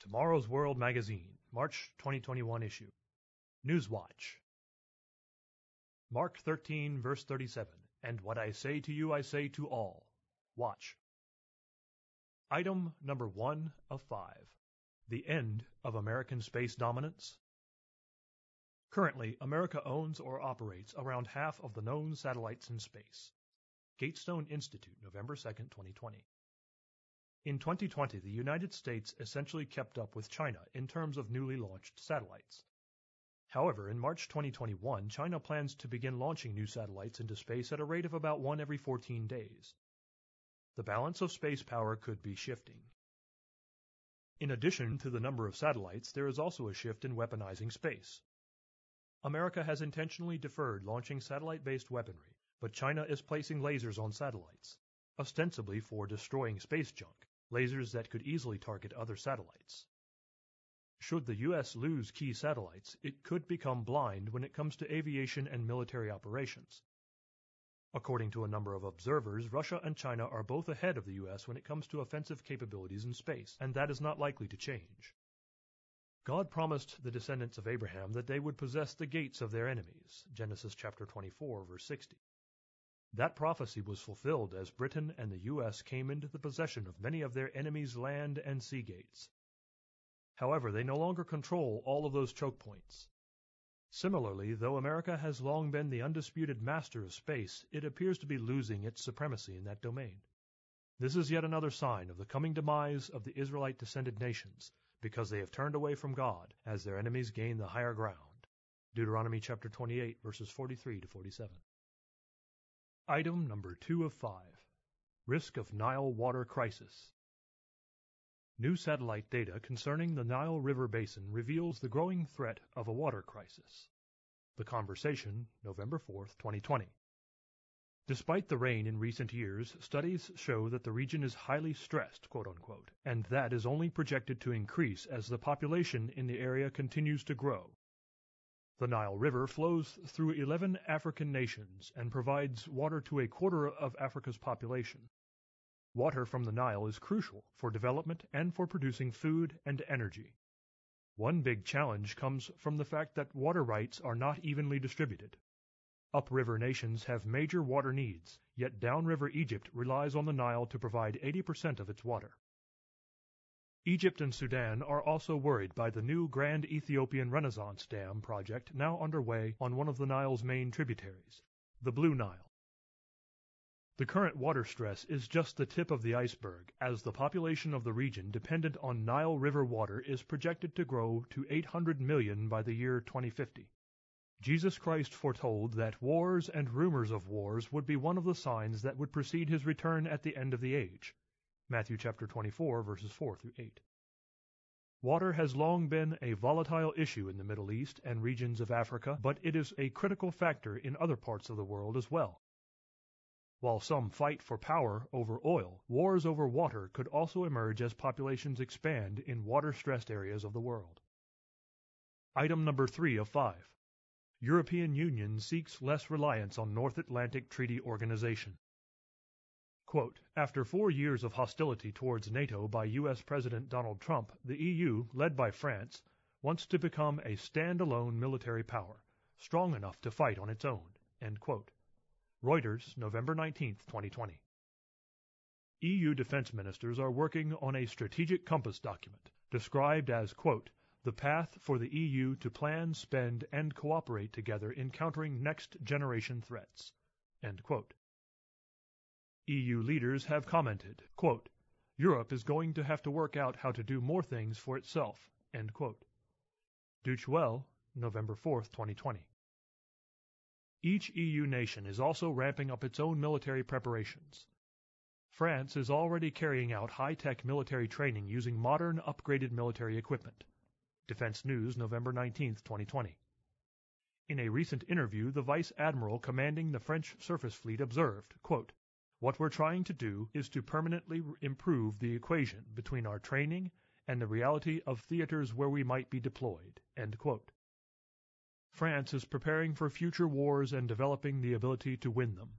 Tomorrow's World Magazine, March 2021 issue. Newswatch. Mark 13, verse 37. And what I say to you, I say to all. Watch. Item number one of five. The end of American space dominance. Currently, America owns or operates around half of the known satellites in space. Gatestone Institute, November 2, 2020. In 2020, the United States essentially kept up with China in terms of newly launched satellites. However, in March 2021, China plans to begin launching new satellites into space at a rate of about one every 14 days. The balance of space power could be shifting. In addition to the number of satellites, there is also a shift in weaponizing space. America has intentionally deferred launching satellite-based weaponry, but China is placing lasers on satellites, ostensibly for destroying space junk lasers that could easily target other satellites. Should the U.S. lose key satellites, it could become blind when it comes to aviation and military operations. According to a number of observers, Russia and China are both ahead of the U.S. when it comes to offensive capabilities in space, and that is not likely to change. God promised the descendants of Abraham that they would possess the gates of their enemies. Genesis chapter 24, verse 60. That prophecy was fulfilled as Britain and the U.S. came into the possession of many of their enemies' land and sea gates. However, they no longer control all of those choke points. Similarly, though America has long been the undisputed master of space, it appears to be losing its supremacy in that domain. This is yet another sign of the coming demise of the Israelite descended nations, because they have turned away from God as their enemies gain the higher ground. Deuteronomy chapter 28 verses 43 to 47. Item number 2 of 5. Risk of Nile water crisis. New satellite data concerning the Nile River Basin reveals the growing threat of a water crisis. The Conversation, November 4, 2020. Despite the rain in recent years, studies show that the region is highly stressed, quote unquote, and that is only projected to increase as the population in the area continues to grow. The Nile River flows through 11 African nations and provides water to a quarter of Africa's population. Water from the Nile is crucial for development and for producing food and energy. One big challenge comes from the fact that water rights are not evenly distributed. Upriver nations have major water needs, yet downriver Egypt relies on the Nile to provide 80% of its water. Egypt and Sudan are also worried by the new Grand Ethiopian Renaissance Dam project now underway on one of the Nile's main tributaries, the Blue Nile. The current water stress is just the tip of the iceberg, as the population of the region dependent on Nile River water is projected to grow to 800 million by the year 2050. Jesus Christ foretold that wars and rumors of wars would be one of the signs that would precede his return at the end of the age. Matthew chapter 24 verses 4 through 8. Water has long been a volatile issue in the Middle East and regions of Africa, but it is a critical factor in other parts of the world as well. While some fight for power over oil, wars over water could also emerge as populations expand in water-stressed areas of the world. Item number 3 of 5. European Union seeks less reliance on North Atlantic Treaty Organization. Quote, After four years of hostility towards NATO by U.S. President Donald Trump, the EU, led by France, wants to become a stand-alone military power, strong enough to fight on its own. Reuters, November 19, 2020. EU defense ministers are working on a strategic compass document, described as, quote, the path for the EU to plan, spend, and cooperate together in countering next-generation threats. End quote. EU leaders have commented, quote, Europe is going to have to work out how to do more things for itself. End quote. Deutsche Welle, November 4, 2020. Each EU nation is also ramping up its own military preparations. France is already carrying out high-tech military training using modern, upgraded military equipment. Defense News, November 19, 2020. In a recent interview, the Vice Admiral commanding the French surface fleet observed, quote, what we're trying to do is to permanently improve the equation between our training and the reality of theaters where we might be deployed." France is preparing for future wars and developing the ability to win them.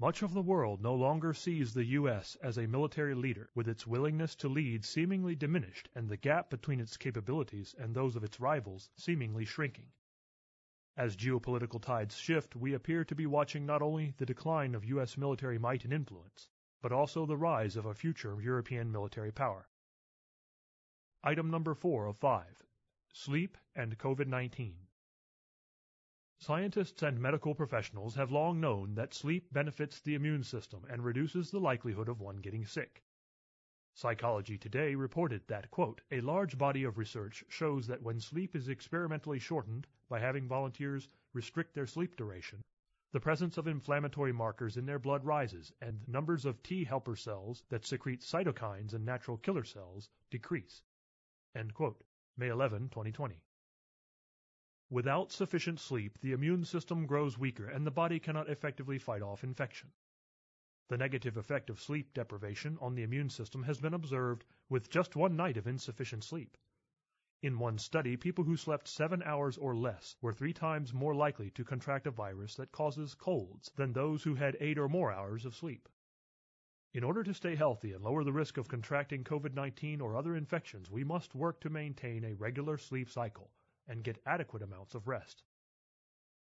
Much of the world no longer sees the U.S. as a military leader, with its willingness to lead seemingly diminished and the gap between its capabilities and those of its rivals seemingly shrinking. As geopolitical tides shift, we appear to be watching not only the decline of U.S. military might and influence, but also the rise of a future European military power. Item number 4 of 5. Sleep and COVID-19. Scientists and medical professionals have long known that sleep benefits the immune system and reduces the likelihood of one getting sick. Psychology Today reported that, quote, a large body of research shows that when sleep is experimentally shortened by having volunteers restrict their sleep duration, the presence of inflammatory markers in their blood rises and numbers of T helper cells that secrete cytokines and natural killer cells decrease. May 11, 2020. Without sufficient sleep, the immune system grows weaker and the body cannot effectively fight off infection. The negative effect of sleep deprivation on the immune system has been observed with just one night of insufficient sleep. In one study, people who slept seven hours or less were three times more likely to contract a virus that causes colds than those who had eight or more hours of sleep. In order to stay healthy and lower the risk of contracting COVID-19 or other infections, we must work to maintain a regular sleep cycle and get adequate amounts of rest.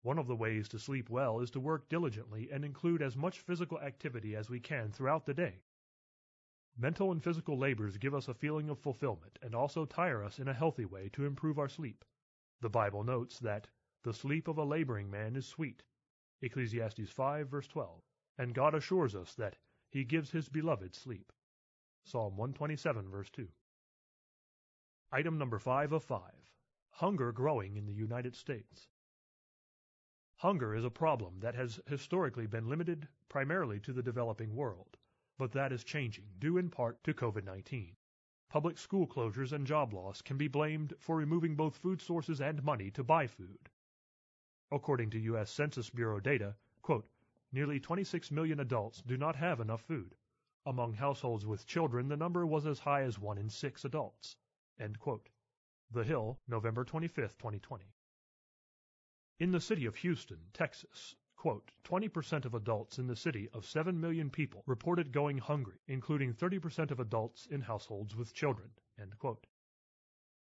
One of the ways to sleep well is to work diligently and include as much physical activity as we can throughout the day. Mental and physical labors give us a feeling of fulfillment and also tire us in a healthy way to improve our sleep. The Bible notes that the sleep of a laboring man is sweet. Ecclesiastes 5 verse 12. And God assures us that he gives his beloved sleep. Psalm 127 verse 2. Item number 5 of 5. Hunger growing in the United States. Hunger is a problem that has historically been limited primarily to the developing world, but that is changing, due in part to COVID-19. Public school closures and job loss can be blamed for removing both food sources and money to buy food. According to U.S. Census Bureau data, quote, nearly 26 million adults do not have enough food. Among households with children, the number was as high as one in six adults. The Hill, November 25, 2020. In the city of Houston, Texas, quote, 20% of adults in the city of 7 million people reported going hungry, including 30% of adults in households with children, end quote.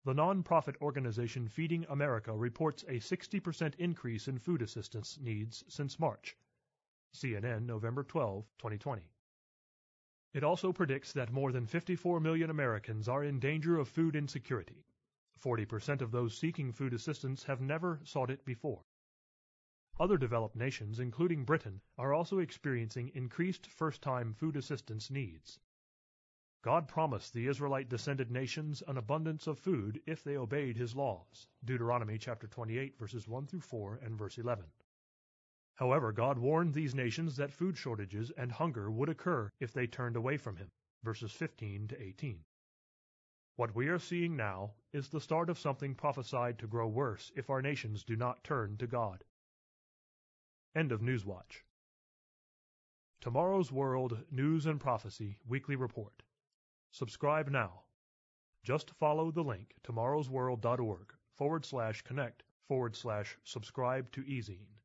The non-profit organization Feeding America reports a 60% increase in food assistance needs since March. CNN, November 12, 2020. It also predicts that more than 54 million Americans are in danger of food insecurity, 40% of those seeking food assistance have never sought it before. Other developed nations, including Britain, are also experiencing increased first-time food assistance needs. God promised the Israelite descended nations an abundance of food if they obeyed his laws. Deuteronomy chapter 28 verses 1 through 4 and verse 11. However, God warned these nations that food shortages and hunger would occur if they turned away from him. Verses 15 to 18. What we are seeing now is the start of something prophesied to grow worse if our nations do not turn to God. End of Newswatch. Tomorrow's World News and Prophecy Weekly Report. Subscribe now. Just follow the link tomorrowsworld.org forward slash connect forward slash subscribe to ezine.